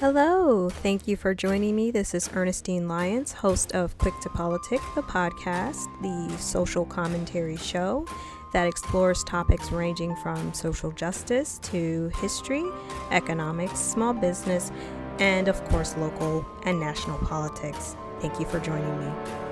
Hello, thank you for joining me. This is Ernestine Lyons, host of Quick to Politic, the podcast, the social commentary show that explores topics ranging from social justice to history, economics, small business, and of course, local and national politics. Thank you for joining me.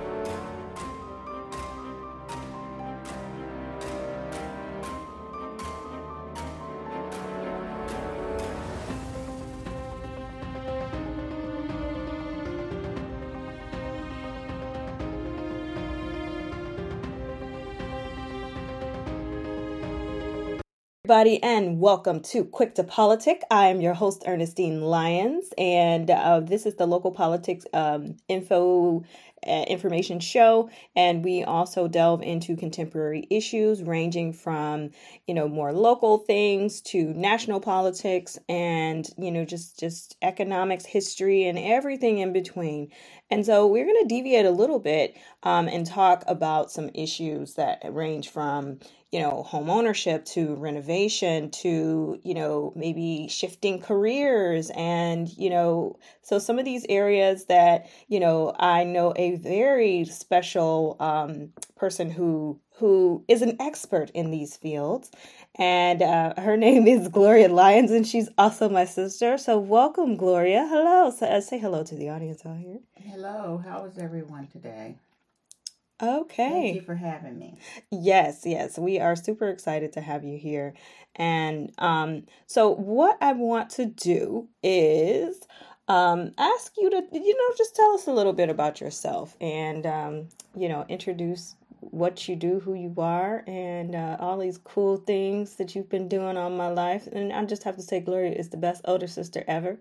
Everybody, and welcome to Quick to Politic. I am your host, Ernestine Lyons, and uh, this is the local politics um, info uh, information show. And we also delve into contemporary issues ranging from, you know, more local things to national politics and, you know, just, just economics, history, and everything in between. And so we're going to deviate a little bit um, and talk about some issues that range from, you know, home ownership to renovation to, you know, maybe shifting careers. And, you know, so some of these areas that, you know, I know a very special um, person who who is an expert in these fields. And uh, her name is Gloria Lyons, and she's also my sister. So, welcome, Gloria. Hello. So, uh, say hello to the audience out here. Hello. How is everyone today? Okay. Thank you for having me. Yes, yes. We are super excited to have you here. And um, so, what I want to do is um, ask you to, you know, just tell us a little bit about yourself and, um, you know, introduce what you do, who you are, and uh, all these cool things that you've been doing all my life. And I just have to say, Gloria is the best older sister ever.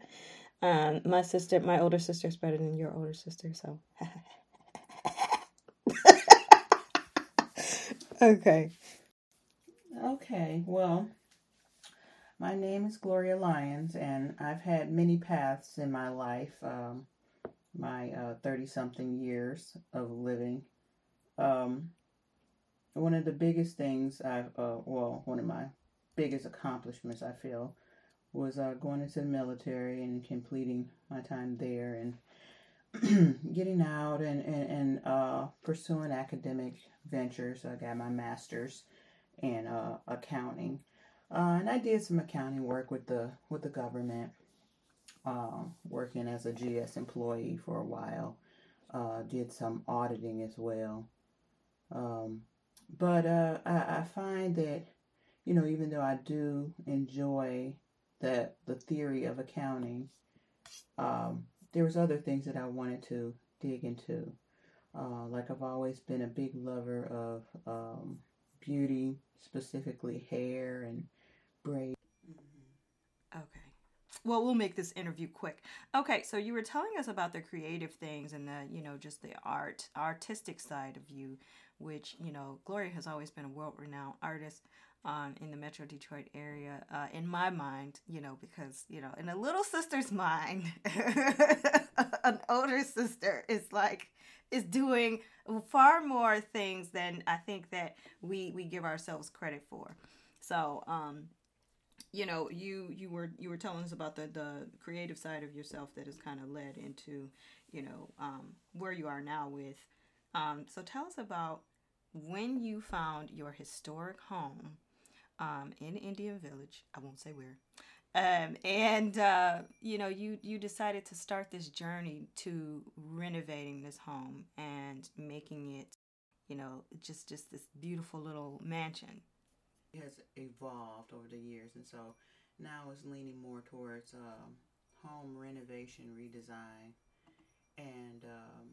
Um, my sister, my older sister is better than your older sister, so. okay. Okay, well, my name is Gloria Lyons, and I've had many paths in my life, um, my 30 uh, something years of living. Um, one of the biggest things I've, uh, well, one of my biggest accomplishments, I feel, was uh, going into the military and completing my time there and getting out and, and, and uh, pursuing academic ventures. I got my master's in uh, accounting. Uh, and I did some accounting work with the with the government, uh, working as a GS employee for a while. Uh, did some auditing as well. Um, but uh, I, I find that, you know, even though I do enjoy the the theory of accounting, um, there was other things that I wanted to dig into. Uh, like I've always been a big lover of um, beauty, specifically hair and braids. Mm-hmm. Okay. Well, we'll make this interview quick. Okay, so you were telling us about the creative things and the, you know, just the art, artistic side of you, which, you know, Gloria has always been a world-renowned artist um, in the Metro Detroit area. Uh, in my mind, you know, because, you know, in a little sister's mind, an older sister is like is doing far more things than I think that we we give ourselves credit for. So, um, you know, you you were you were telling us about the the creative side of yourself that has kind of led into, you know, um, where you are now with. Um, so tell us about when you found your historic home um, in Indian Village. I won't say where. Um, and uh, you know, you you decided to start this journey to renovating this home and making it, you know, just just this beautiful little mansion. It has evolved over the years, and so now it's leaning more towards um, home renovation, redesign, and um,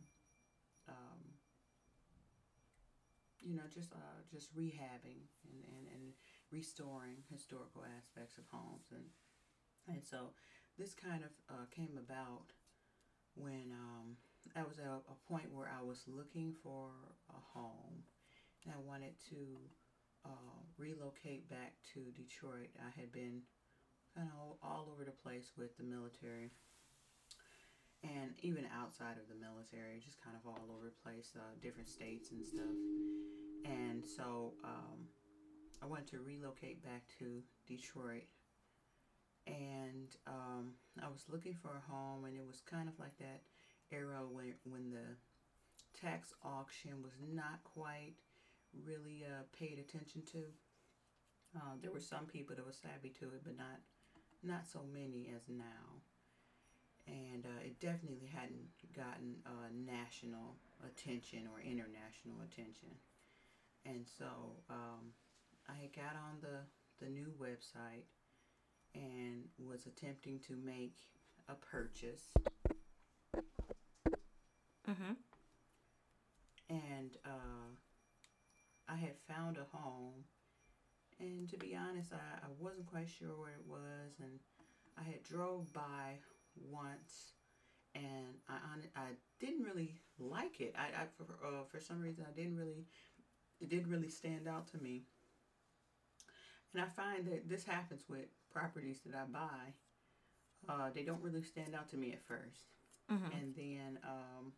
know, just uh, just rehabbing and, and, and restoring historical aspects of homes and and so this kind of uh, came about when um, I was at a point where I was looking for a home and I wanted to uh, relocate back to Detroit. I had been kind of all over the place with the military and even outside of the military, just kind of all over the place, uh, different states and stuff. And so um, I wanted to relocate back to Detroit and um, I was looking for a home, and it was kind of like that era when when the tax auction was not quite really uh, paid attention to. Uh, there were some people that were savvy to it, but not not so many as now. And uh, it definitely hadn't gotten uh, national attention or international attention. And so um, I got on the, the new website and was attempting to make a purchase. Mm-hmm. And uh, I had found a home. And to be honest, I, I wasn't quite sure where it was. And I had drove by once and I, I didn't really like it. I, I for, uh, for some reason I didn't really it didn't really stand out to me. And I find that this happens with properties that I buy. Uh, they don't really stand out to me at 1st Mm-hmm. And then um,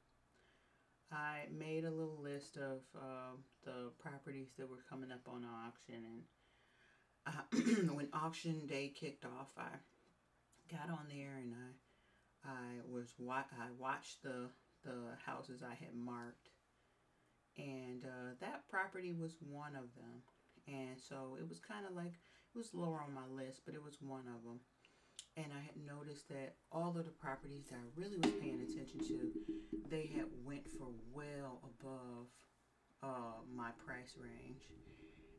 I made a little list of uh, the properties that were coming up on auction. And uh, when auction day kicked off, I got on there and I I was wa- I watched the the houses I had marked and uh, that property was one of them. And so it was kind of like it was lower on my list, but it was one of them. And I had noticed that all of the properties that I really was paying attention to, they had went for well above uh, my price range.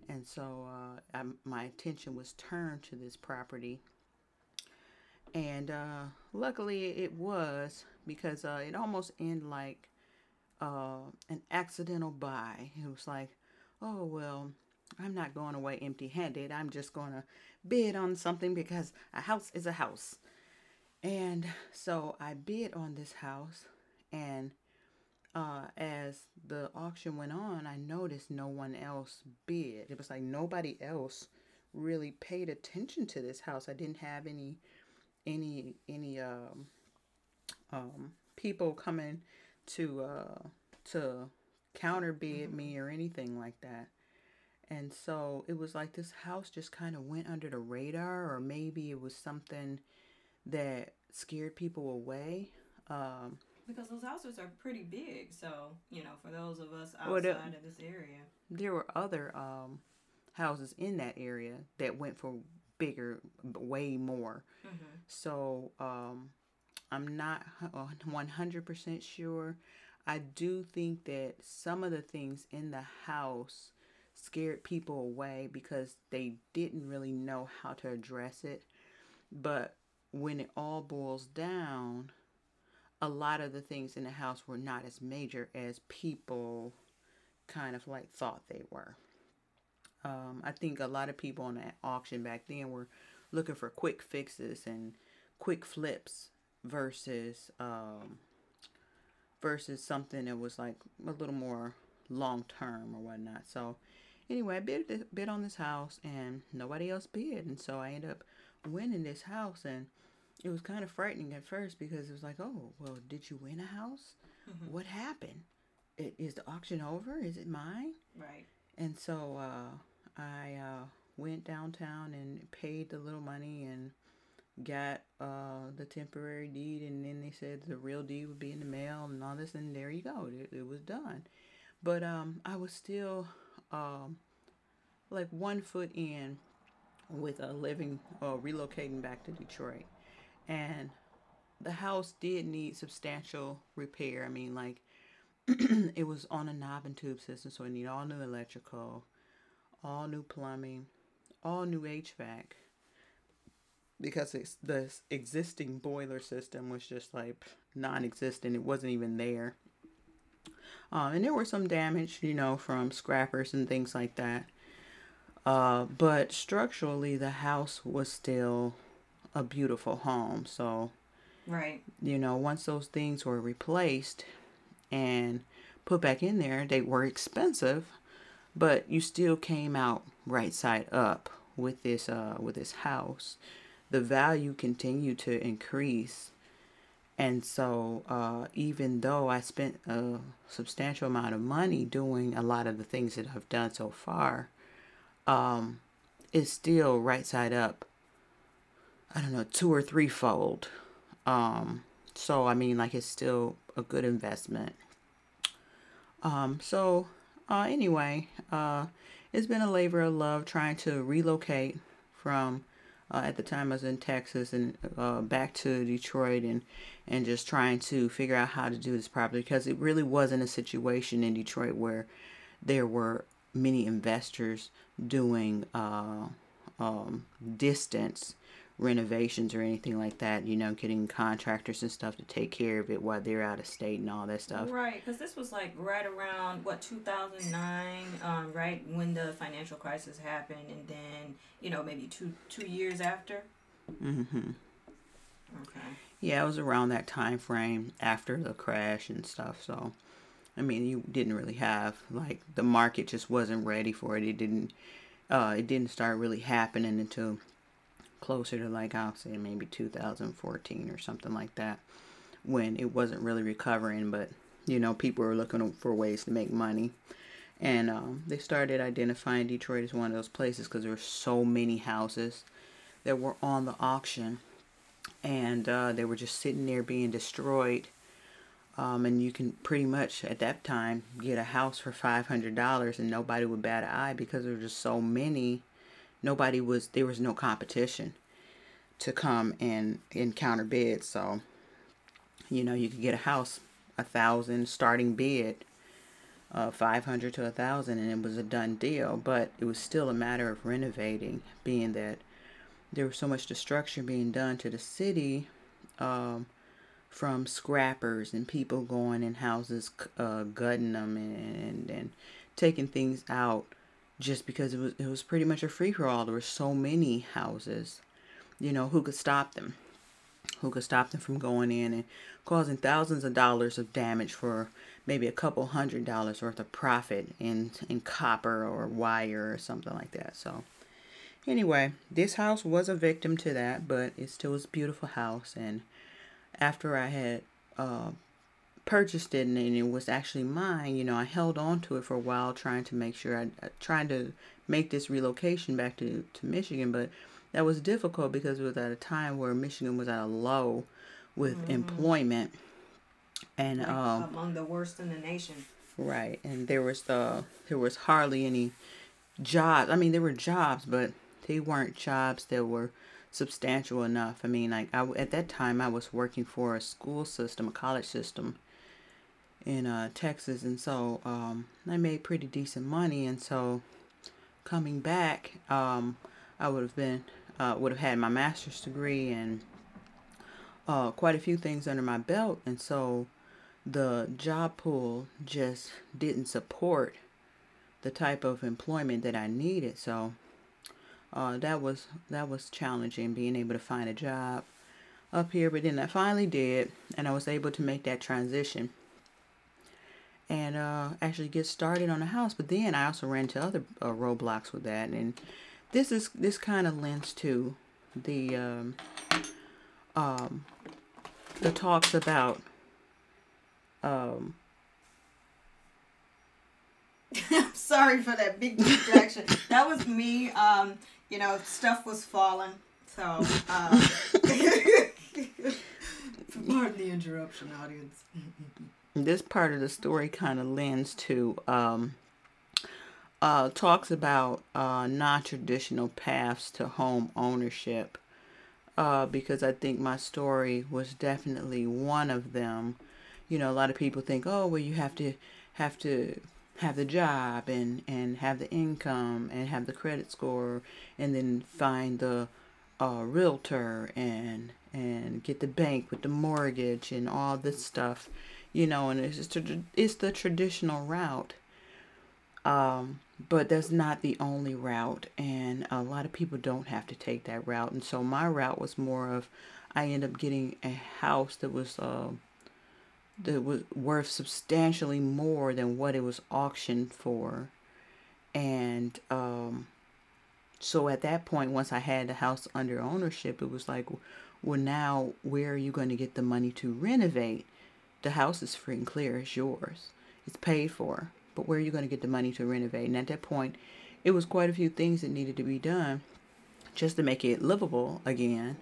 And so uh, I, my attention was turned to this property. And uh, luckily it was because uh, it almost ended like uh, an accidental buy. It was like, oh, well, I'm not going away empty handed. I'm just going to bid on something because a house is a house. And so I bid on this house. And uh, as the auction went on, I noticed no one else bid. It was like nobody else really paid attention to this house. I didn't have any any any um, um, people coming to uh, to counter bid mm-hmm. me or anything like that. And so it was like this house just kind of went under the radar, or maybe it was something that scared people away. Um, because those houses are pretty big, so you know, for those of us outside well, the, of this area, there were other um, houses in that area that went for bigger, way more. Mm-hmm. So um, I'm not 100% sure. I do think that some of the things in the house scared people away because they didn't really know how to address it. But when it all boils down, a lot of the things in the house were not as major as people kind of like thought they were. Um, I think a lot of people on that auction back then were looking for quick fixes and quick flips versus um, versus something that was like a little more long term or whatnot. So anyway, I bid bid on this house and nobody else bid, and so I ended up winning this house and it was kind of frightening at first because it was like, oh, well, did you win a house? Mm-hmm. What happened? It, is the auction over? Is it mine? Right. And so uh, I uh, went downtown and paid the little money and got uh, the temporary deed, and then they said the real deed would be in the mail and all this, and there you go, it, it was done. But um, I was still um, like one foot in with a living or uh, relocating back to Detroit, and the house did need substantial repair. I mean, like it was on a knob and tube system, so it needed all new electrical all new plumbing, all new HVAC because it's the existing boiler system was just like non-existent. It wasn't even there. Uh, and there were some damage, you know, from scrappers and things like that. Uh, but structurally, the house was still a beautiful home. So, right, you know, once those things were replaced and put back in there, they were expensive but you still came out right side up with this uh with this house the value continued to increase and so uh even though i spent a substantial amount of money doing a lot of the things that i've done so far um it's still right side up I don't know, two or threefold. Um, so I mean, like it's still a good investment. Um, so uh, anyway, uh, it's been a labor of love trying to relocate from. Uh, at the time, I was in Texas and uh, back to Detroit, and and just trying to figure out how to do this properly because it really wasn't a situation in Detroit where there were many investors doing uh, um, distance renovations or anything like that. You know, getting contractors and stuff to take care of it while they're out of state and all that stuff. Right, because this was like right around what 2009, um, right when the financial crisis happened, and then you know maybe two two years after. Mm-hmm. Okay. Yeah, it was around that time frame after the crash and stuff. So, I mean, you didn't really have like the market just wasn't ready for it. It didn't. Uh, it didn't start really happening until closer to like I'll say maybe 2014 or something like that, when it wasn't really recovering. But you know, people were looking for ways to make money, and um, they started identifying Detroit as one of those places because there were so many houses that were on the auction, and uh, they were just sitting there being destroyed. Um, and you can pretty much at that time get a house for five hundred dollars, and nobody would bat an eye because there were just so many nobody was there was no competition to come and encounter bids so you know you could get a house a thousand starting bid uh, 500 to a thousand and it was a done deal. But it was still a matter of renovating being that there was so much destruction being done to the city um, from scrappers and people going in houses uh, gutting them and, and, and taking things out just because it was it was pretty much a free for all. There were so many houses, you know, who could stop them? Who could stop them from going in and causing thousands of dollars of damage for maybe a couple hundred dollars worth of profit in in copper or wire or something like that. So anyway, this house was a victim to that, but it still was a beautiful house. And after I had uh, purchased it and it was actually mine, you know, I held on to it for a while trying to make sure I uh, trying to make this relocation back to, to Michigan, but that was difficult because it was at a time where Michigan was at a low with mm-hmm. employment and like um, among the worst in the nation. Right, and there was the there was hardly any jobs. I mean, there were jobs, but they weren't jobs that were substantial enough. I mean, like I at that time I was working for a school system, a college system, in uh, Texas, and so um, I made pretty decent money. And so coming back, um, I would have been uh, would have had my master's degree and uh, quite a few things under my belt, and so the job pool just didn't support the type of employment that I needed. So uh, that was that was challenging being able to find a job up here. But then I finally did, and I was able to make that transition and uh, actually get started on the house. But then I also ran into other uh, roadblocks with that, and this is this kind of lends to the um, um, the talks about um, I'm sorry for that big distraction. that was me. Um, you know, stuff was falling. So, uh, pardon the interruption, audience this part of the story kind of lends to um, uh, talks about uh, non-traditional paths to home ownership uh, because I think my story was definitely one of them. You know, a lot of people think, oh, well, you have to have to have the job and and have the income and have the credit score and then find the uh, realtor and and get the bank with the mortgage and all this stuff you know, and it's just it's the traditional route. Um, but that's not the only route, and a lot of people don't have to take that route. And so my route was more of, I end up getting a house that was uh, that was worth substantially more than what it was auctioned for, and um, so at that point, once I had the house under ownership, it was like, well, now where are you going to get the money to renovate? The house is free and clear. It's yours. It's paid for. But where are you going to get the money to renovate? And at that point, it was quite a few things that needed to be done just to make it livable again.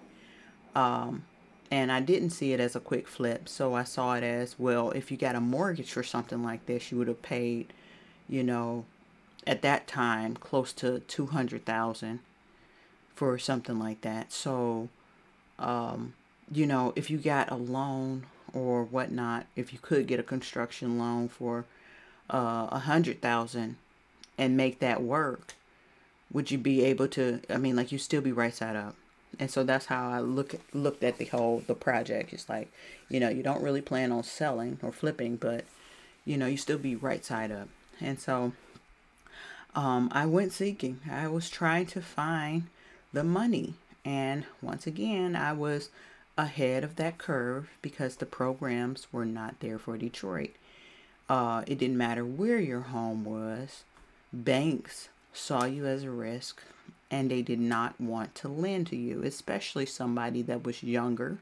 Um, and I didn't see it as a quick flip, so I saw it as well. If you got a mortgage for something like this, you would have paid, you know, at that time close to two hundred thousand for something like that. So, um, you know, if you got a loan or whatnot, if you could get a construction loan for uh, a hundred thousand and make that work, would you be able to? I mean, like you still be right side up. And so that's how I look looked at the whole the project. It's like, you know, you don't really plan on selling or flipping, but you know, you still be right side up. And so um, I went seeking. I was trying to find the money. And once again, I was ahead of that curve because the programs were not there for Detroit. Uh, it didn't matter where your home was, banks saw you as a risk and they did not want to lend to you, especially somebody that was younger.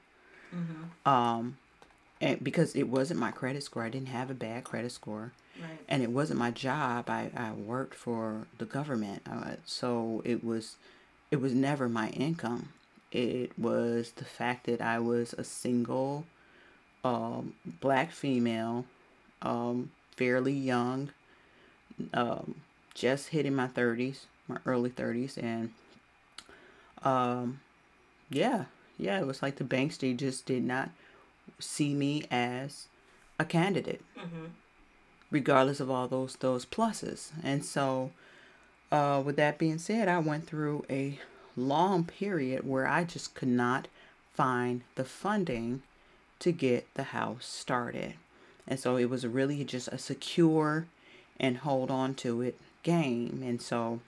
Mm-hmm. Um, and because it wasn't my credit score, I didn't have a bad credit score. Right. And it wasn't my job. I, I worked for the government. Uh, so it was it was never my income. It was the fact that I was a single um, black female, um, fairly young, um, just hitting my 30s, my early 30s. And um, yeah, yeah, it was like the banks, they just did not see me as a candidate. Mm-hmm regardless of all those those pluses. And so, uh, with that being said, I went through a long period where I just could not find the funding to get the house started. And so it was really just a secure and hold on to it game. And so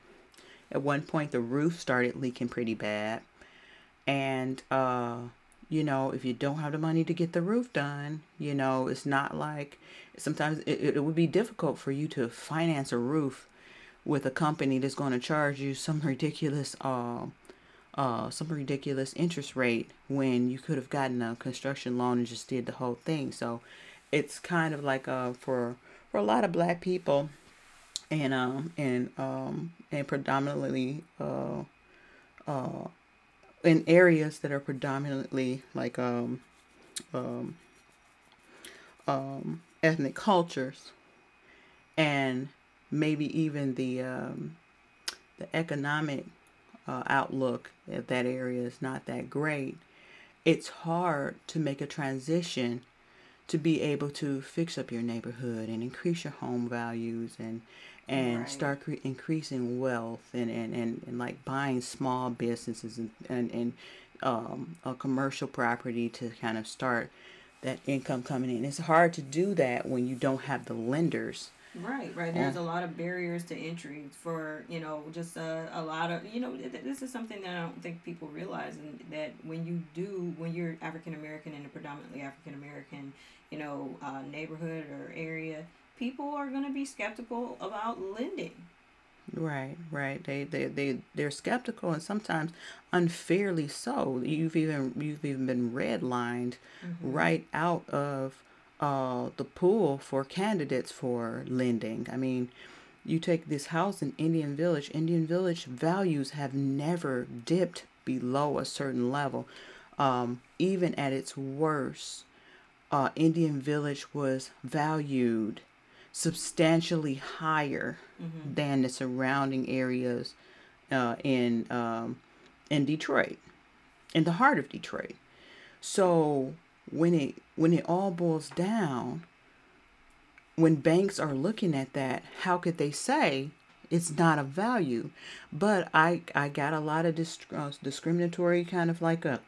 at one point the roof started leaking pretty bad. And uh you know, if you don't have the money to get the roof done, you know, it's not like sometimes it, it would be difficult for you to finance a roof with a company that's going to charge you some ridiculous uh, uh, some ridiculous interest rate when you could have gotten a construction loan and just did the whole thing. So it's kind of like uh, for for a lot of black people and um and um and predominantly uh uh in areas that are predominantly like um, um, um, ethnic cultures and maybe even the um, the economic uh, outlook of that area is not that great it's hard to make a transition to be able to fix up your neighborhood and increase your home values and and right. start cre- increasing wealth and, and, and, and like buying small businesses and, and, and um, a commercial property to kind of start that income coming in. It's hard to do that when you don't have the lenders. Right, right. There's a lot of barriers to entry for, you know, just a, a lot of, you know, this is something that I don't think people realize and that when you do, when you're African American in a predominantly African American, you know, uh, neighborhood or area, people are going to be skeptical about lending. Right, right. They they they they're skeptical and sometimes unfairly so. You've even you've even been redlined mm-hmm. right out of uh the pool for candidates for lending. I mean, you take this house in Indian Village. Indian Village values have never dipped below a certain level. Um, even at its worst, uh, Indian Village was valued substantially higher mm-hmm. than the surrounding areas uh, in um, in Detroit, in the heart of Detroit. So when it when it all boils down, when banks are looking at that, how could they say it's not a value? But I I got a lot of dis- uh, discriminatory kind of like a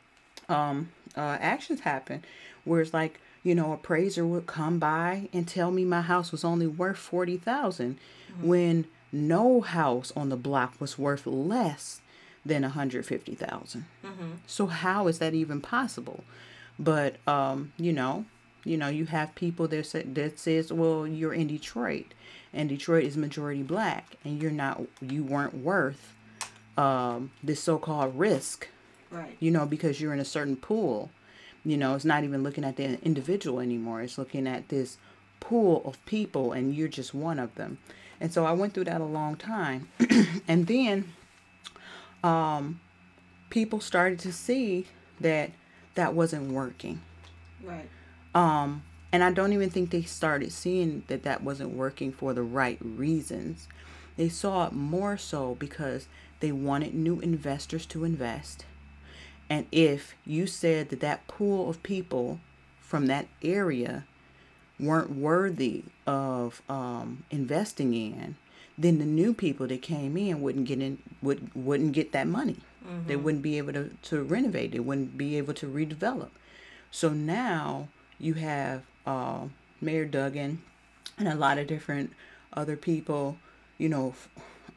um uh, actions happen where it's like you know, appraiser would come by and tell me my house was only worth 40,000 mm-hmm. when no house on the block was worth less than 150,000. Mm-hmm. So how is that even possible? But um, you know, you know, you have people that say, that says, "Well, you're in Detroit, and Detroit is majority black, and you're not, you weren't worth um, this so-called risk, right? You know, because you're in a certain pool." You know, it's not even looking at the individual anymore. It's looking at this pool of people, and you're just one of them. And so I went through that a long time. and then um, people started to see that that wasn't working. Right. Um, and I don't even think they started seeing that that wasn't working for the right reasons. They saw it more so because they wanted new investors to invest. And if you said that that pool of people from that area weren't worthy of um, investing in, then the new people that came in wouldn't get in would wouldn't get that money. Mm-hmm. They wouldn't be able to, to renovate. They wouldn't be able to redevelop. So now you have uh, Mayor Duggan and a lot of different other people, you know,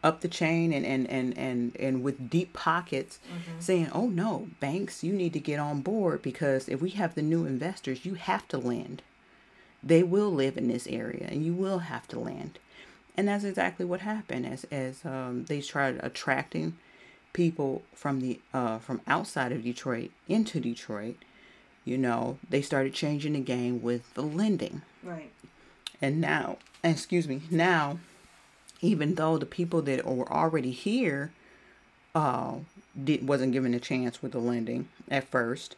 up the chain and and and and, and with deep pockets mm-hmm. saying, "Oh no, banks, you need to get on board because if we have the new investors, you have to lend. They will live in this area and you will have to lend." And that's exactly what happened as as um, they started attracting people from the uh, from outside of Detroit into Detroit. You know, they started changing the game with the lending. Right. And now, excuse me, now even though the people that were already here uh, did, wasn't given a chance with the lending at first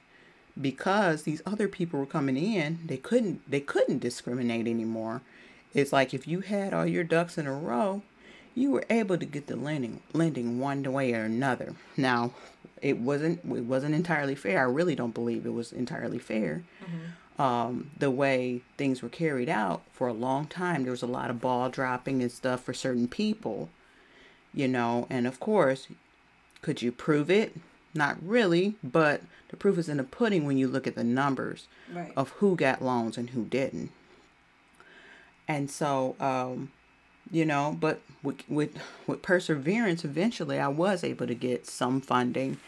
because these other people were coming in they couldn't they couldn't discriminate anymore it's like if you had all your ducks in a row you were able to get the lending lending one way or another now it wasn't it wasn't entirely fair i really don't believe it was entirely fair mm-hmm um, the way things were carried out for a long time. There was a lot of ball dropping and stuff for certain people, you know, and of course, could you prove it? Not really, but the proof is in the pudding when you look at the numbers right. of who got loans and who didn't. And so, um, you know, but with, with with perseverance, eventually I was able to get some funding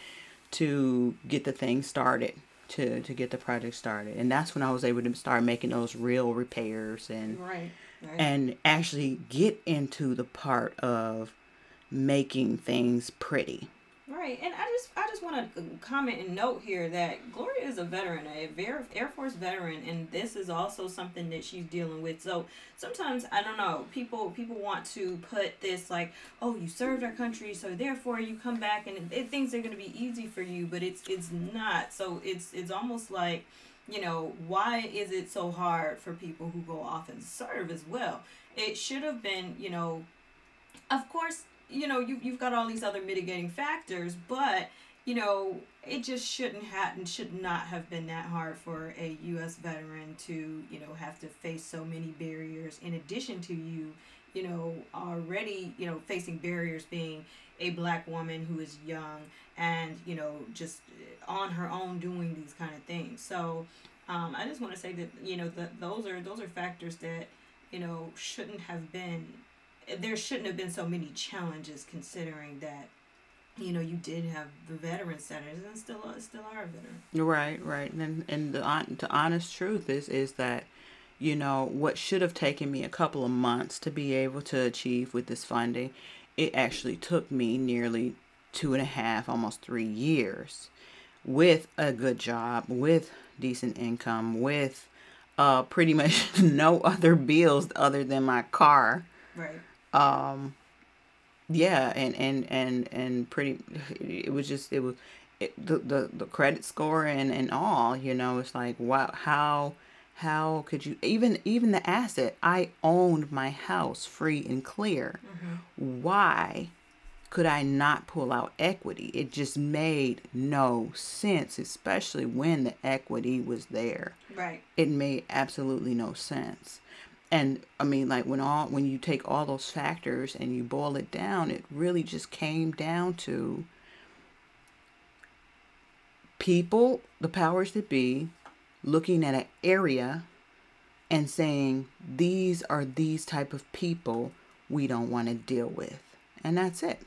to get the thing started to to get the project started and that's when i was able to start making those real repairs and right, right. and actually get into the part of making things pretty Right, and I just I just want to comment and note here that Gloria is a veteran, a Air Force veteran, and this is also something that she's dealing with. So sometimes I don't know people people want to put this like, oh, you served our country, so therefore you come back and it, things are going to be easy for you, but it's it's not. So it's it's almost like you know, why is it so hard for people who go off and serve as well? It should have been, you know, of course, you know, you, you've got all these other mitigating factors, but, you know, it just shouldn't have and should not have been that hard for a U.S. veteran to, you know, have to face so many barriers in addition to you, you know, already, you know, facing barriers being a black woman who is young and, you know, just on her own doing these kind of things. So, um, I just want to say that, you know, that those are, those are factors that, you know, shouldn't have been there shouldn't have been so many challenges considering that you know you did have the veteran centers and still still are veteran. Right right. And and the, the honest truth is is that you know what should have taken me a couple of months to be able to achieve with this funding it actually took me nearly two and a half almost three years with a good job with decent income with uh pretty much no other bills other than my car. Right um yeah and and and and pretty it was just it was it, the, the the credit score and and all you know it's like wow how how could you even even the asset i owned my house free and clear. Mm-hmm. why could i not pull out equity? It just made no sense especially when the equity was there. Right. It made absolutely no sense and i mean like when all when you take all those factors and you boil it down it really just came down to people the powers that be looking at an area and saying these are these type of people we don't want to deal with. And that's it.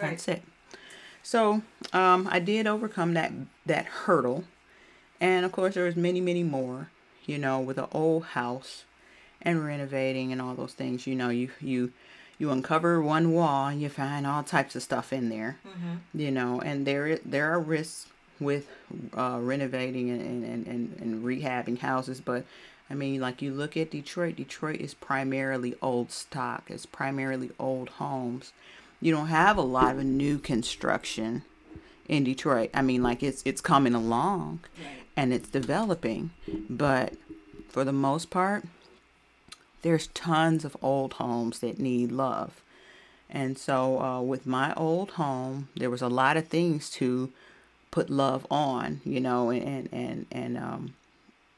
Right. that's it. So um, i did overcome that that hurdle. And of course there was many many more you know with an old house and renovating and all those things you know you you you uncover one wall and you find all types of stuff in there mm-hmm. you know and there there are risks with uh, renovating and, and, and, and rehabbing houses but i mean like you look at detroit detroit is primarily old stock it's primarily old homes you don't have a lot of new construction in Detroit. I mean, like it's it's coming along Right. and it's developing, but for the most part, there's tons of old homes that need love. And so, uh, with my old home, there was a lot of things to put love on, you know, and and and um,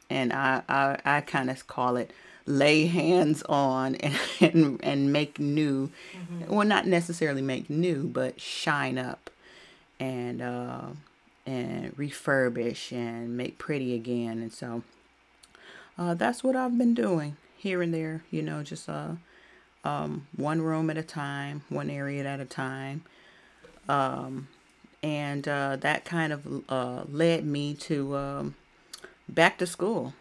and I I, I kind of call it lay hands on and and, and make new, well, not necessarily make new, but shine up, and uh, and refurbish and make pretty again. And so, uh, that's what I've been doing here and there, you know, just uh um, one room at a time, one area at a time. Um, and uh, that kind of uh, led me to um, back to school,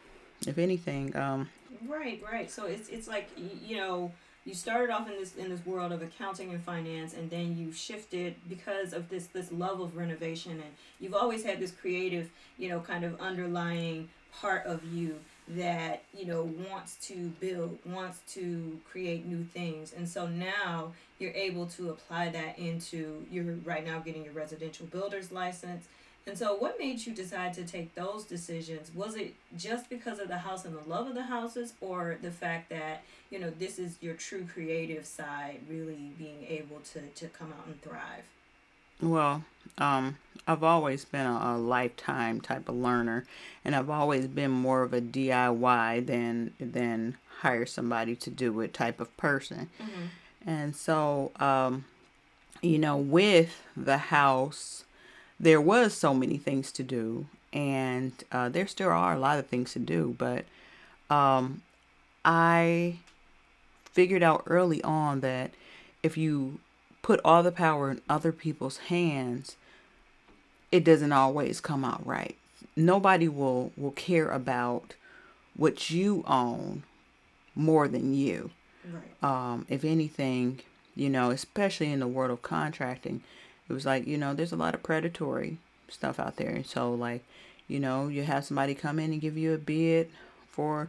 if anything. Um, Right, right. So it's it's like you know you started off in this in this world of accounting and finance, and then you shifted because of this this love of renovation, and you've always had this creative you know kind of underlying part of you that you know wants to build, wants to create new things, and so now you're able to apply that into you're right now getting your residential builder's license. And so, what made you decide to take those decisions? Was it just because of the house and the love of the houses, or the fact that you know this is your true creative side, really being able to to come out and thrive? Well, um, I've always been a, a lifetime type of learner, and I've always been more of a DIY than than hire somebody to do it type of person. And so, um, you know, with the house, there was so many things to do, and uh, there still are a lot of things to do. But um, I figured out early on that if you put all the power in other people's hands, it doesn't always come out right. Nobody will will care about what you own more than you Right. um, if anything, you know, especially in the world of contracting, it was like, you know, there's a lot of predatory stuff out there. And so, like, you know, you have somebody come in and give you a bid for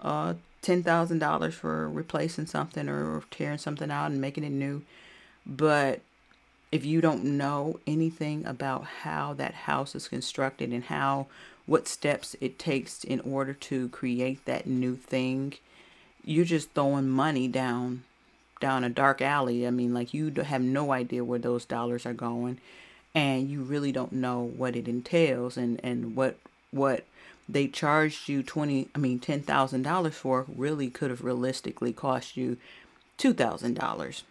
uh, $10,000 for replacing something or tearing something out and making it new. But if you don't know anything about how that house is constructed and how what steps it takes in order to create that new thing, you're just throwing money down down a dark alley. I mean, like you have no idea where those dollars are going and you really don't know what it entails and and what what they charged you 20 I mean $10,000 for really could have realistically cost you $2,000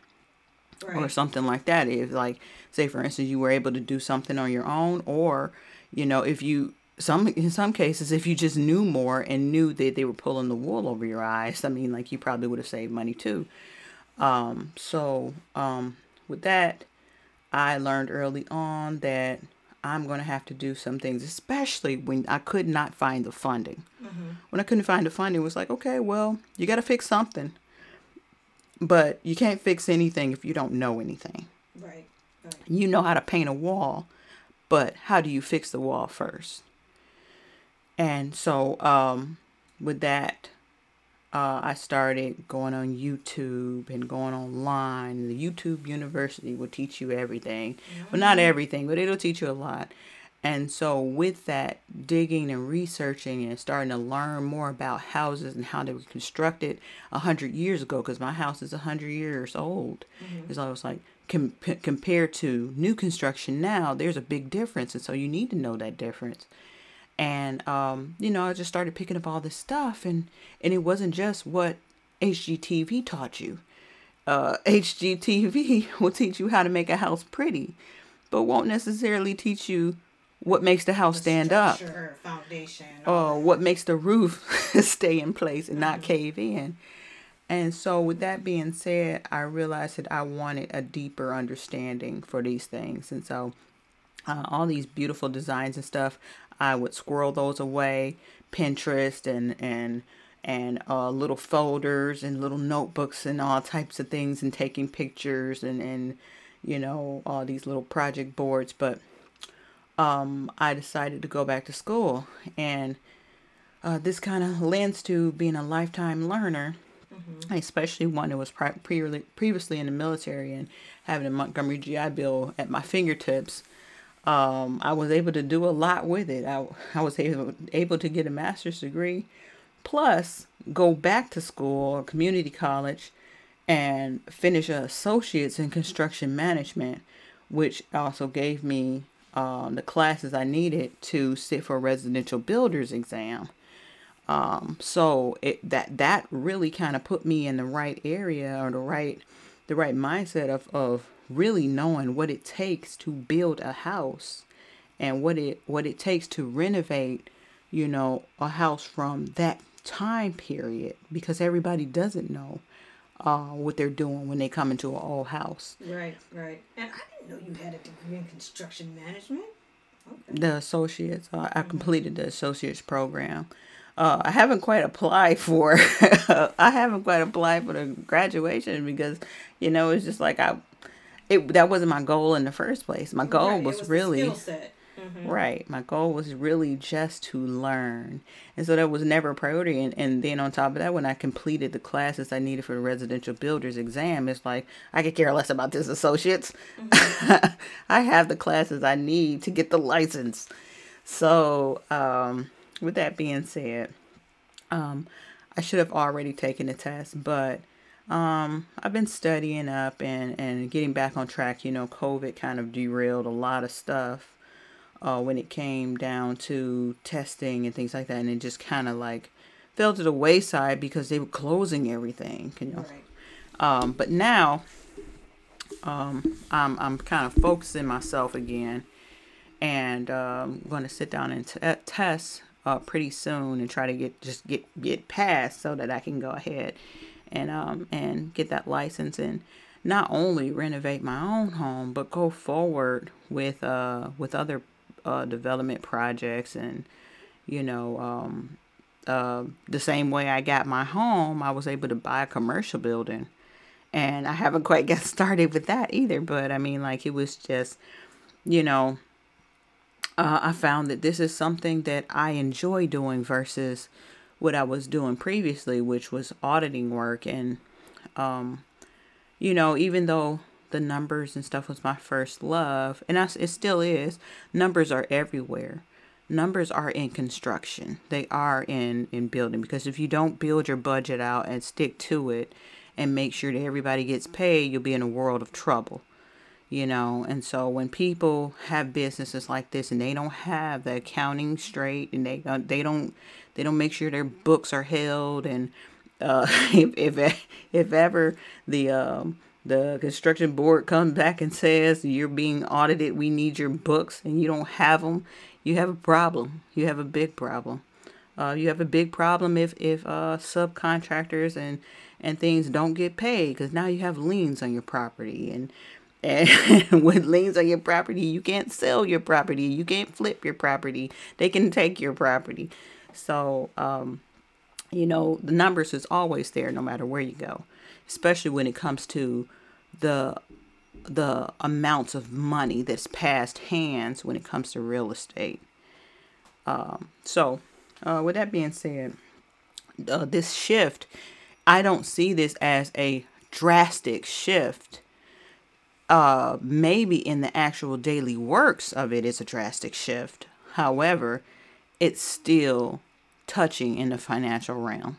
right. or something like that. If, like say for instance you were able to do something on your own or you know if you some in some cases if you just knew more and knew that they were pulling the wool over your eyes i mean like you probably would have saved money too um, so um, with that i learned early on that i'm going to have to do some things especially when i could not find the funding mm-hmm. when i couldn't find the funding it was like okay well you got to fix something but you can't fix anything if you don't know anything. Right. Right. You know how to paint a wall, but how do you fix the wall first? And so, um, with that, uh, I started going on YouTube and going online. The YouTube University will teach you everything. Well, not everything, but it'll teach you a lot. And so, with that, digging and researching and starting to learn more about houses and how they were constructed a hundred years ago, because my house is a hundred years old, it's always like com- compared to new construction now, there's a big difference, and so you need to know that difference. And um, you know, I just started picking up all this stuff, and and it wasn't just what HGTV taught you. Uh, HGTV will teach you how to make a house pretty, but won't necessarily teach you what makes the house stand up foundation. or what makes the roof stay in place and not cave in. And so, with that being said, I realized that I wanted a deeper understanding for these things. And so, uh, all these beautiful designs and stuff, I would squirrel those away, Pinterest and and and uh, little folders and little notebooks and all types of things, and taking pictures and and you know all these little project boards. But um, I decided to go back to school, and uh, this kind of lends to being a lifetime learner, especially one that was pri- pre- previously in the military and having a Montgomery GI Bill at my fingertips. um, I was able to do a lot with it. I, I was able, able to get a master's degree, plus go back to school, community college, and finish an associate's in construction management, which also gave me um, the classes I needed to sit for a residential builder's exam. Um, so it that that really kind of put me in the right area or the right the right mindset of, of really knowing what it takes to build a house and what it what it takes to renovate, you know, a house from that time period because everybody doesn't know uh, what they're doing when they come into an old house. Right, right. And I didn't know you had a degree in construction management. Okay. The associates, uh, I completed the associates program. Uh, I haven't quite applied for. I haven't quite applied for the graduation because, you know, it's just like I, it that wasn't my goal in the first place. My goal right, was, was, really Mm-hmm. Right. My goal was really just to learn. And so that was never a priority. And, and then on top of that, when I completed the classes I needed for the residential builder's exam, it's like, I could care less about this associates. Mm-hmm. I have the classes I need to get the license. So, um, with that being said, um, I should have already taken the test, but um, I've been studying up and, and getting back on track. You know, COVID kind of derailed a lot of stuff uh, when it came down to testing and things like that, and it just kind of like fell to the wayside because they were closing everything. You know, right. um, but now um, I'm I'm kind of focusing myself again, and um, I'm going to sit down and t- test uh, pretty soon and try to get just get get passed so that I can go ahead and um and get that license and not only renovate my own home but go forward with uh with other uh, development projects and you know um, uh, the same way I got my home, I was able to buy a commercial building. And I haven't quite got started with that either. But I mean, like, it was just, you know, uh, I found that this is something that I enjoy doing versus what I was doing previously, which was auditing work. And, um, you know, even though the numbers and stuff was my first love, and I, it still is. Numbers are everywhere. Numbers are in construction. They are in in building because if you don't build your budget out and stick to it and make sure that everybody gets paid, you'll be in a world of trouble. You know, and so when people have businesses like this and they don't have the accounting straight and they don't they don't they don't make sure their books are held and uh, if if if ever the um, the construction board comes back and says you're being audited, we need your books, and you don't have them, you have a problem. You have a big problem. Uh, you have a big problem if if uh, subcontractors and and things don't get paid because now you have liens on your property and and with liens on your property you can't sell your property. You can't flip your property. They can take your property. So um, you know the numbers is always there no matter where you go especially when it comes to the the amounts of money that's passed hands when it comes to real estate. Um, so, uh, with that being said, uh, this shift, I don't see this as a drastic shift. Uh, maybe in the actual daily works of it is a drastic shift. However, it's still touching in the financial realm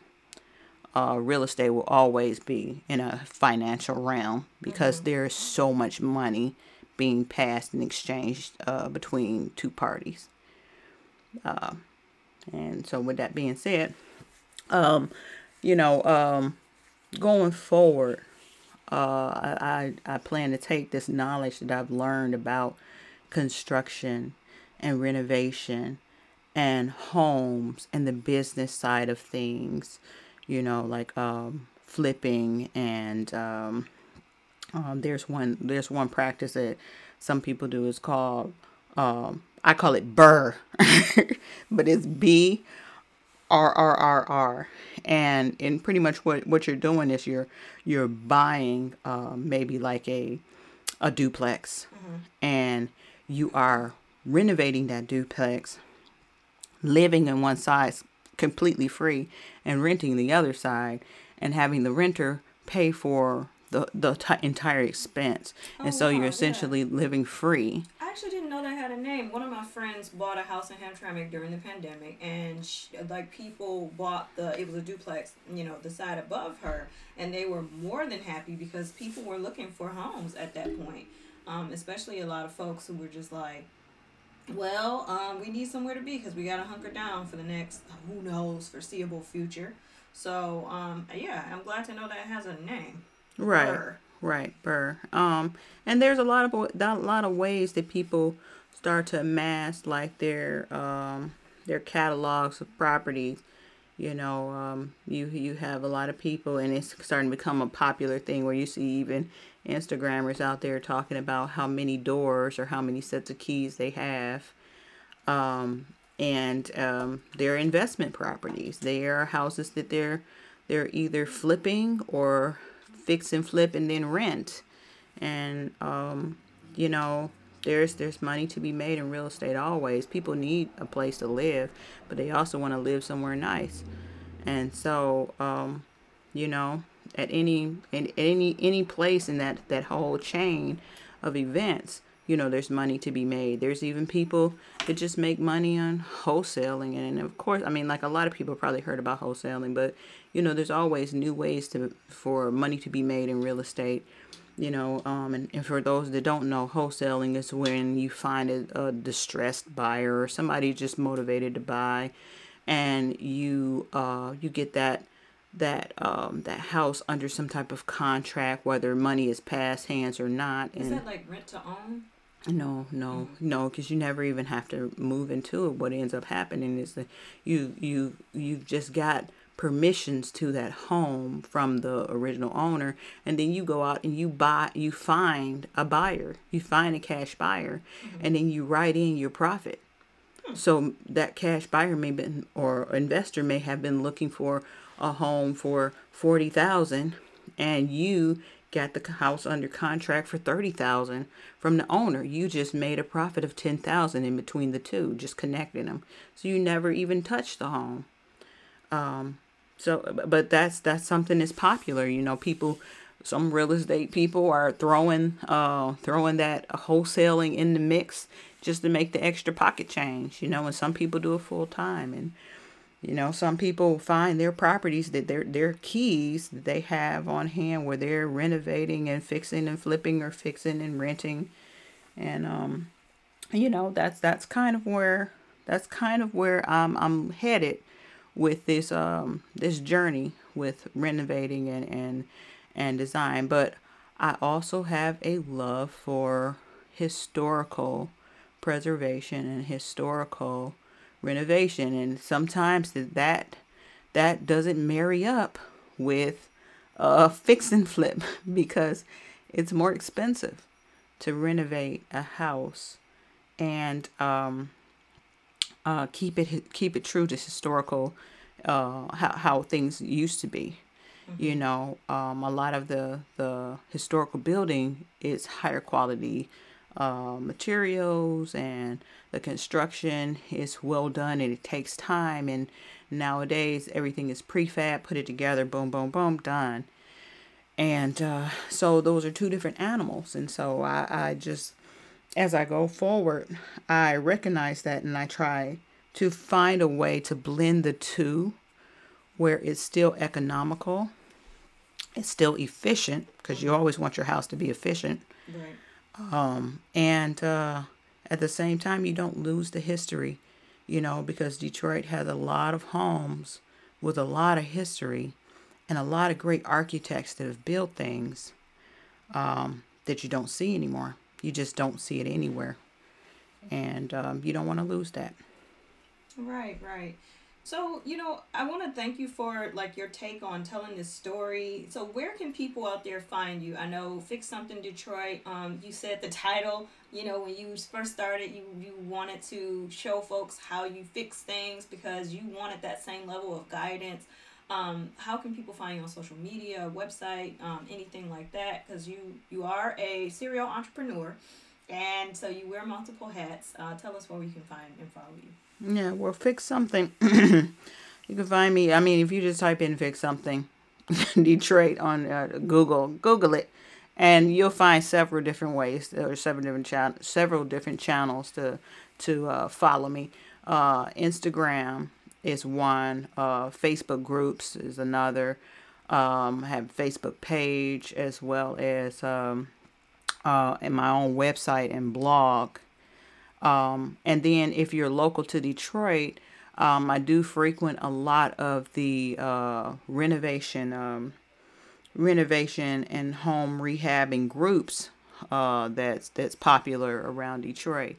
uh, real estate will always be in a financial realm because mm-hmm. there is so much money being passed and exchanged uh, between two parties. Uh, and so, with that being said, um, you know, um, going forward, uh, I, I plan to take this knowledge that I've learned about construction and renovation and homes and the business side of things you know, like um, flipping and um, um, there's one there's one practice that some people do. Is called um, I call it BRRRR, but it's B R R R R, and in pretty much what what you're doing is you're you're buying um, maybe like a a duplex, mm-hmm. and you are renovating that duplex, living in one side completely free and renting the other side and having the renter pay for the the t- entire expense. Oh, and so wow, you're essentially yeah. living free. I actually didn't know they had a name. One of my friends bought a house in Hamtramck during the pandemic, and she, like people bought the it was a duplex, you know, the side above her, and they were more than happy because people were looking for homes at that point. Um, especially a lot of folks who were just like, well, um, we need somewhere to be because we got to hunker down for the next who knows foreseeable future. So um, yeah, I'm glad to know that it has a name. Right. Burr. Right, Burr. Um, and there's a lot of a lot of ways that people start to amass like their um their catalogs of properties. You know, um, you you have a lot of people, and it's starting to become a popular thing where you see even Instagrammers out there talking about how many doors or how many sets of keys they have. Um, and um, they're investment properties. They are houses that they're they're either flipping or fix and flip and then rent. And um, you know, there's there's money to be made in real estate always. People need a place to live, but they also want to live somewhere nice. And so, um, you know, at any in any any place in that that whole chain of events, you know, there's money to be made. There's even people that just make money on wholesaling. And of course, I mean, like a lot of people probably heard about wholesaling, but, you know, there's always new ways to for money to be made in real estate. You know, um, and, and for those that don't know, wholesaling is when you find a, a distressed buyer or somebody just motivated to buy, and you uh, you get that that um that house under some type of contract whether money is passed hands or not is and that like rent to own no, no, mm-hmm. no, because you never even have to move into it. What ends up happening is that you you you've just got permissions to that home from the original owner, and then you go out and you buy, you find a buyer, you find a cash buyer, mm-hmm. and then you write in your profit. Hmm. So that cash buyer may be or investor may have been looking for a home for forty thousand, and you got the house under contract for 30,000 from the owner. You just made a profit of 10,000 in between the two, just connecting them. So you never even touched the home. Um, so, but that's, that's something that's popular. You know, people, some real estate people are throwing, uh, throwing that wholesaling in the mix just to make the extra pocket change, you know, and some people do it full time. And, you know, some people find their properties that their their keys that they have on hand where they're renovating and fixing and flipping or fixing and renting. And um you know, that's that's kind of where that's kind of where I'm I'm headed with this um this journey with renovating and and and design, but I also have a love for historical preservation and historical renovation and sometimes that that doesn't marry up with a fix and flip because it's more expensive to renovate a house and um, uh, keep it keep it true to historical uh, how, how things used to be mm-hmm. you know um, a lot of the the historical building is higher quality uh, materials and the construction is well done and it takes time. And nowadays everything is prefab put it together boom boom boom done. And uh, so those are two different animals. And so I, I just as i go forward i recognize that and i try to find a way to blend the two where it's still economical it's still efficient because you always want your house to be efficient. Right um, and uh, at the same time, you don't lose the history, you know, because Detroit has a lot of homes with a lot of history and a lot of great architects that have built things um, that you don't see anymore. You just don't see it anywhere. And um, you don't want to lose that. Right, right. So, you know, I want to thank you for like your take on telling this story. So, where can people out there find you? I know Fix Something Detroit. Um, you said the title. You know, when you first started, you you wanted to show folks how you fix things because you wanted that same level of guidance. Um, how can people find you on social media, website, um, anything like that? Because you you are a serial entrepreneur, and so you wear multiple hats. Uh, tell us where we can find and follow you. Yeah, well, fix something. you can find me. I mean, if you just type in "fix something," Detroit on uh, Google, Google it, and you'll find several different ways. Are several different cha- several different channels to to uh, follow me. Uh, Instagram is one. Uh, Facebook groups is another. Um, I have Facebook page as well as um, uh, in my own website and blog. Um, and then if you're local to Detroit, um, I do frequent a lot of the uh, renovation, um, renovation and home rehabbing groups uh, that's that's popular around Detroit.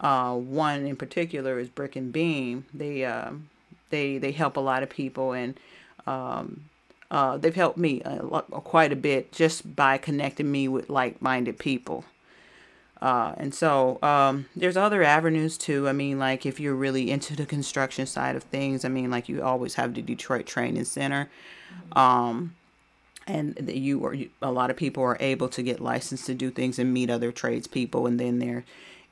Uh, one in particular is Brick and Beam. They uh, they they help a lot of people and um, uh, they've helped me a quite a bit just by connecting me with like-minded people. Uh, and so um, there's other avenues too. I mean, like if you're really into the construction side of things, I mean, like you always have the Detroit Training Center. Um, and you are a lot of people are able to get licensed to do things and meet other tradespeople. And then there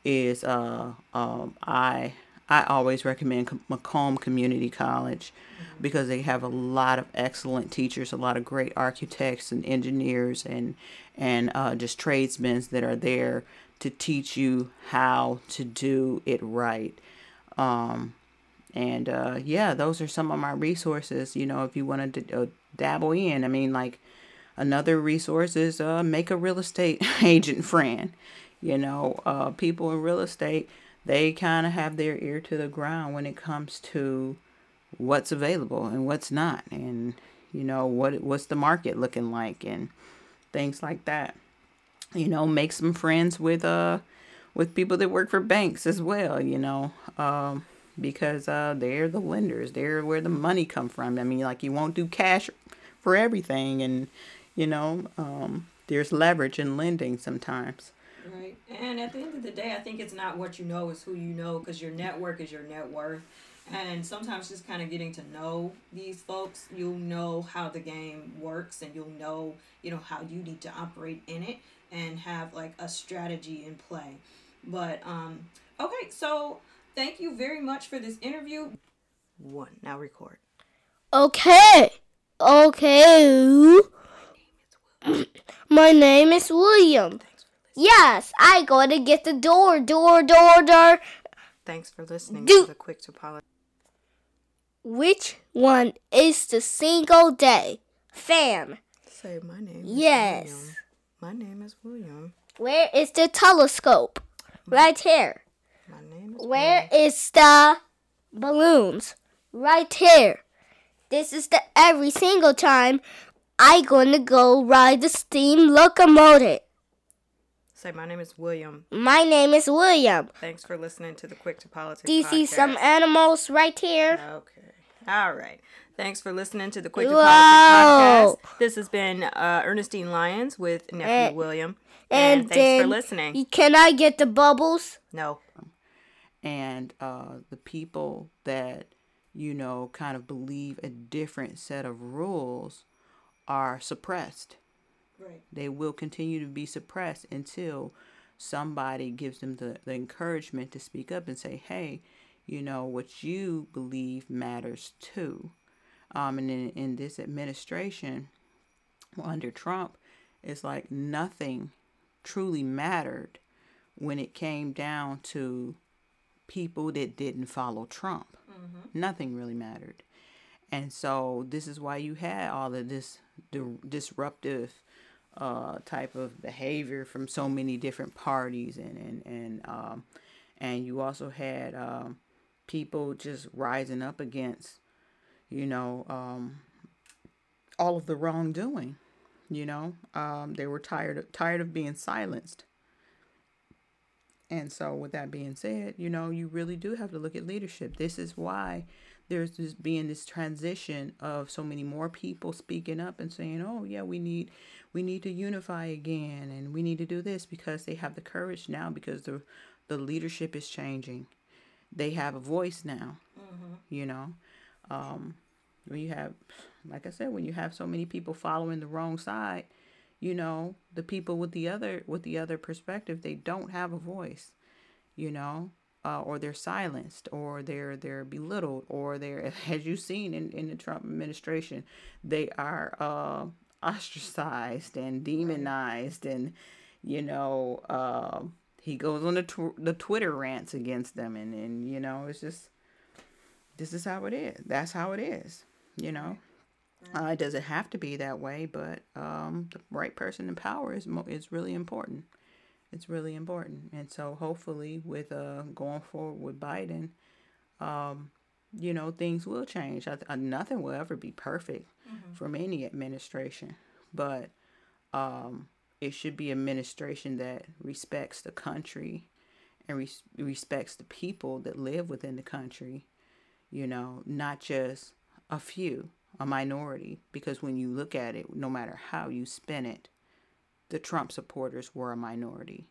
is uh, um, I I always recommend Macomb Community College because they have a lot of excellent teachers, a lot of great architects and engineers and and uh, just tradesmen that are there to teach you how to do it right. Um, and uh, yeah, those are some of my resources. You know, if you want to uh, dabble in, I mean, like another resource is uh, make a real estate agent friend. You know, uh, people in real estate, they kind of have their ear to the ground when it comes to what's available and what's not, and you know what what's the market looking like and things like that you know, make some friends with uh with people that work for banks as well, you know, um, because uh, they're the lenders, they're where the money come from. I mean, like you won't do cash for everything, and you know, um, there's leverage in lending sometimes. Right, and at the end of the day, I think it's not what you know; it's who you know, because your network is your net worth. And sometimes just kind of getting to know these folks, you'll know how the game works, and you'll know, you know, how you need to operate in it and have like a strategy in play. But um okay, so thank you very much for this interview. One, now record. Okay. Okay. My name is William. Yes, I go to get the door, door, door, door. Thanks for listening Do- to the quick to. Which one is the single day? Fam. Say my name. Yes. William. My name is William. Where is the telescope? Right here. My name is Where William. is the balloons? Right here. This is the every single time I gonna go ride the steam locomotive. Say, my name is William. My name is William. Thanks for listening to the Quick to Politics. Do you podcast. see some animals right here? Okay. All right. Thanks for listening to the Quick to Politics podcast. This has been uh, Ernestine Lyons with nephew and, William. And, and thanks for listening. Can I get the bubbles? No. And uh, the people that, you know, kind of believe a different set of rules are suppressed. Right. They will continue to be suppressed until somebody gives them the, the encouragement to speak up and say, hey, you know, what you believe matters too um, and in, in this administration under Trump, it's like nothing truly mattered when it came down to people that didn't follow Trump. Mm-hmm. Nothing really mattered. And so this is why you had all of this di- disruptive uh, type of behavior from so many different parties, and and and um, and you also had um, people just rising up against you know, um, all of the wrongdoing. You know, um, they were tired of, tired of being silenced. And so, with that being said, you know, you really do have to look at leadership. This is why there's this being this transition of so many more people speaking up and saying, "Oh, yeah, we need we need to unify again, and we need to do this because they have the courage now because the the leadership is changing. They have a voice now. Mm-hmm. You know, um, when you have, like I said, when you have so many people following the wrong side, you know, the people with the other with the other perspective, they don't have a voice, you know, uh, or they're silenced, or they're they're belittled, or they're, as you've seen in, in the Trump administration, they are uh, ostracized and demonized and you know uh, he goes on the, tw- the twitter rants against them and, and you know it's just this is how it is. That's how it is you know? Uh, it doesn't have to be that way but um, the right person in power is, mo- is really important it's really important. And so hopefully with uh, going forward with biden um, you know things will change. I, I, nothing will ever be perfect mm-hmm. from any administration but um, it should be administration that respects the country and res- respects the people that live within the country you know not just a few a minority. Because when you look at it no matter how you spin it the trump supporters were a minority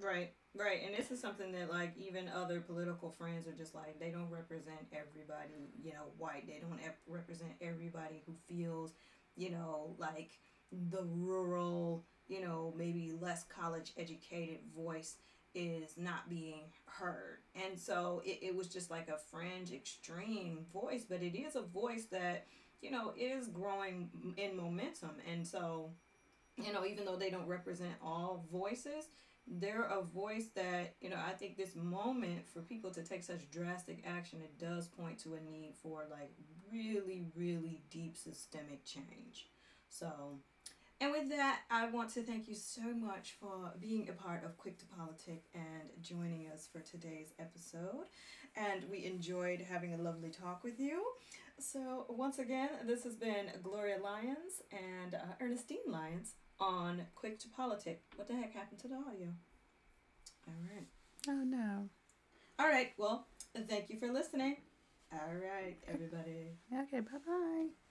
right Right, and this is something that like even other political friends are just like they don't represent everybody, you know, white. They don't represent everybody who feels, you know, like the rural, you know, maybe less college educated voice is not being heard. And so it, it was just like a fringe extreme voice, but it is a voice that, you know, is growing in momentum. And so, you know, even though they don't represent all voices, they're a voice that you know i think this moment for people to take such drastic action it does point to a need for like really really deep systemic change. So and with that i want to thank you so much for being a part of quick to politic and joining us for today's episode. And we enjoyed having a lovely talk with you. So once again this has been gloria lyons and uh, ernestine lyons on Quick to Politic. What the heck happened to the audio? All right. Oh no. All right. Well, thank you for listening. All right, everybody. Okay. Bye bye.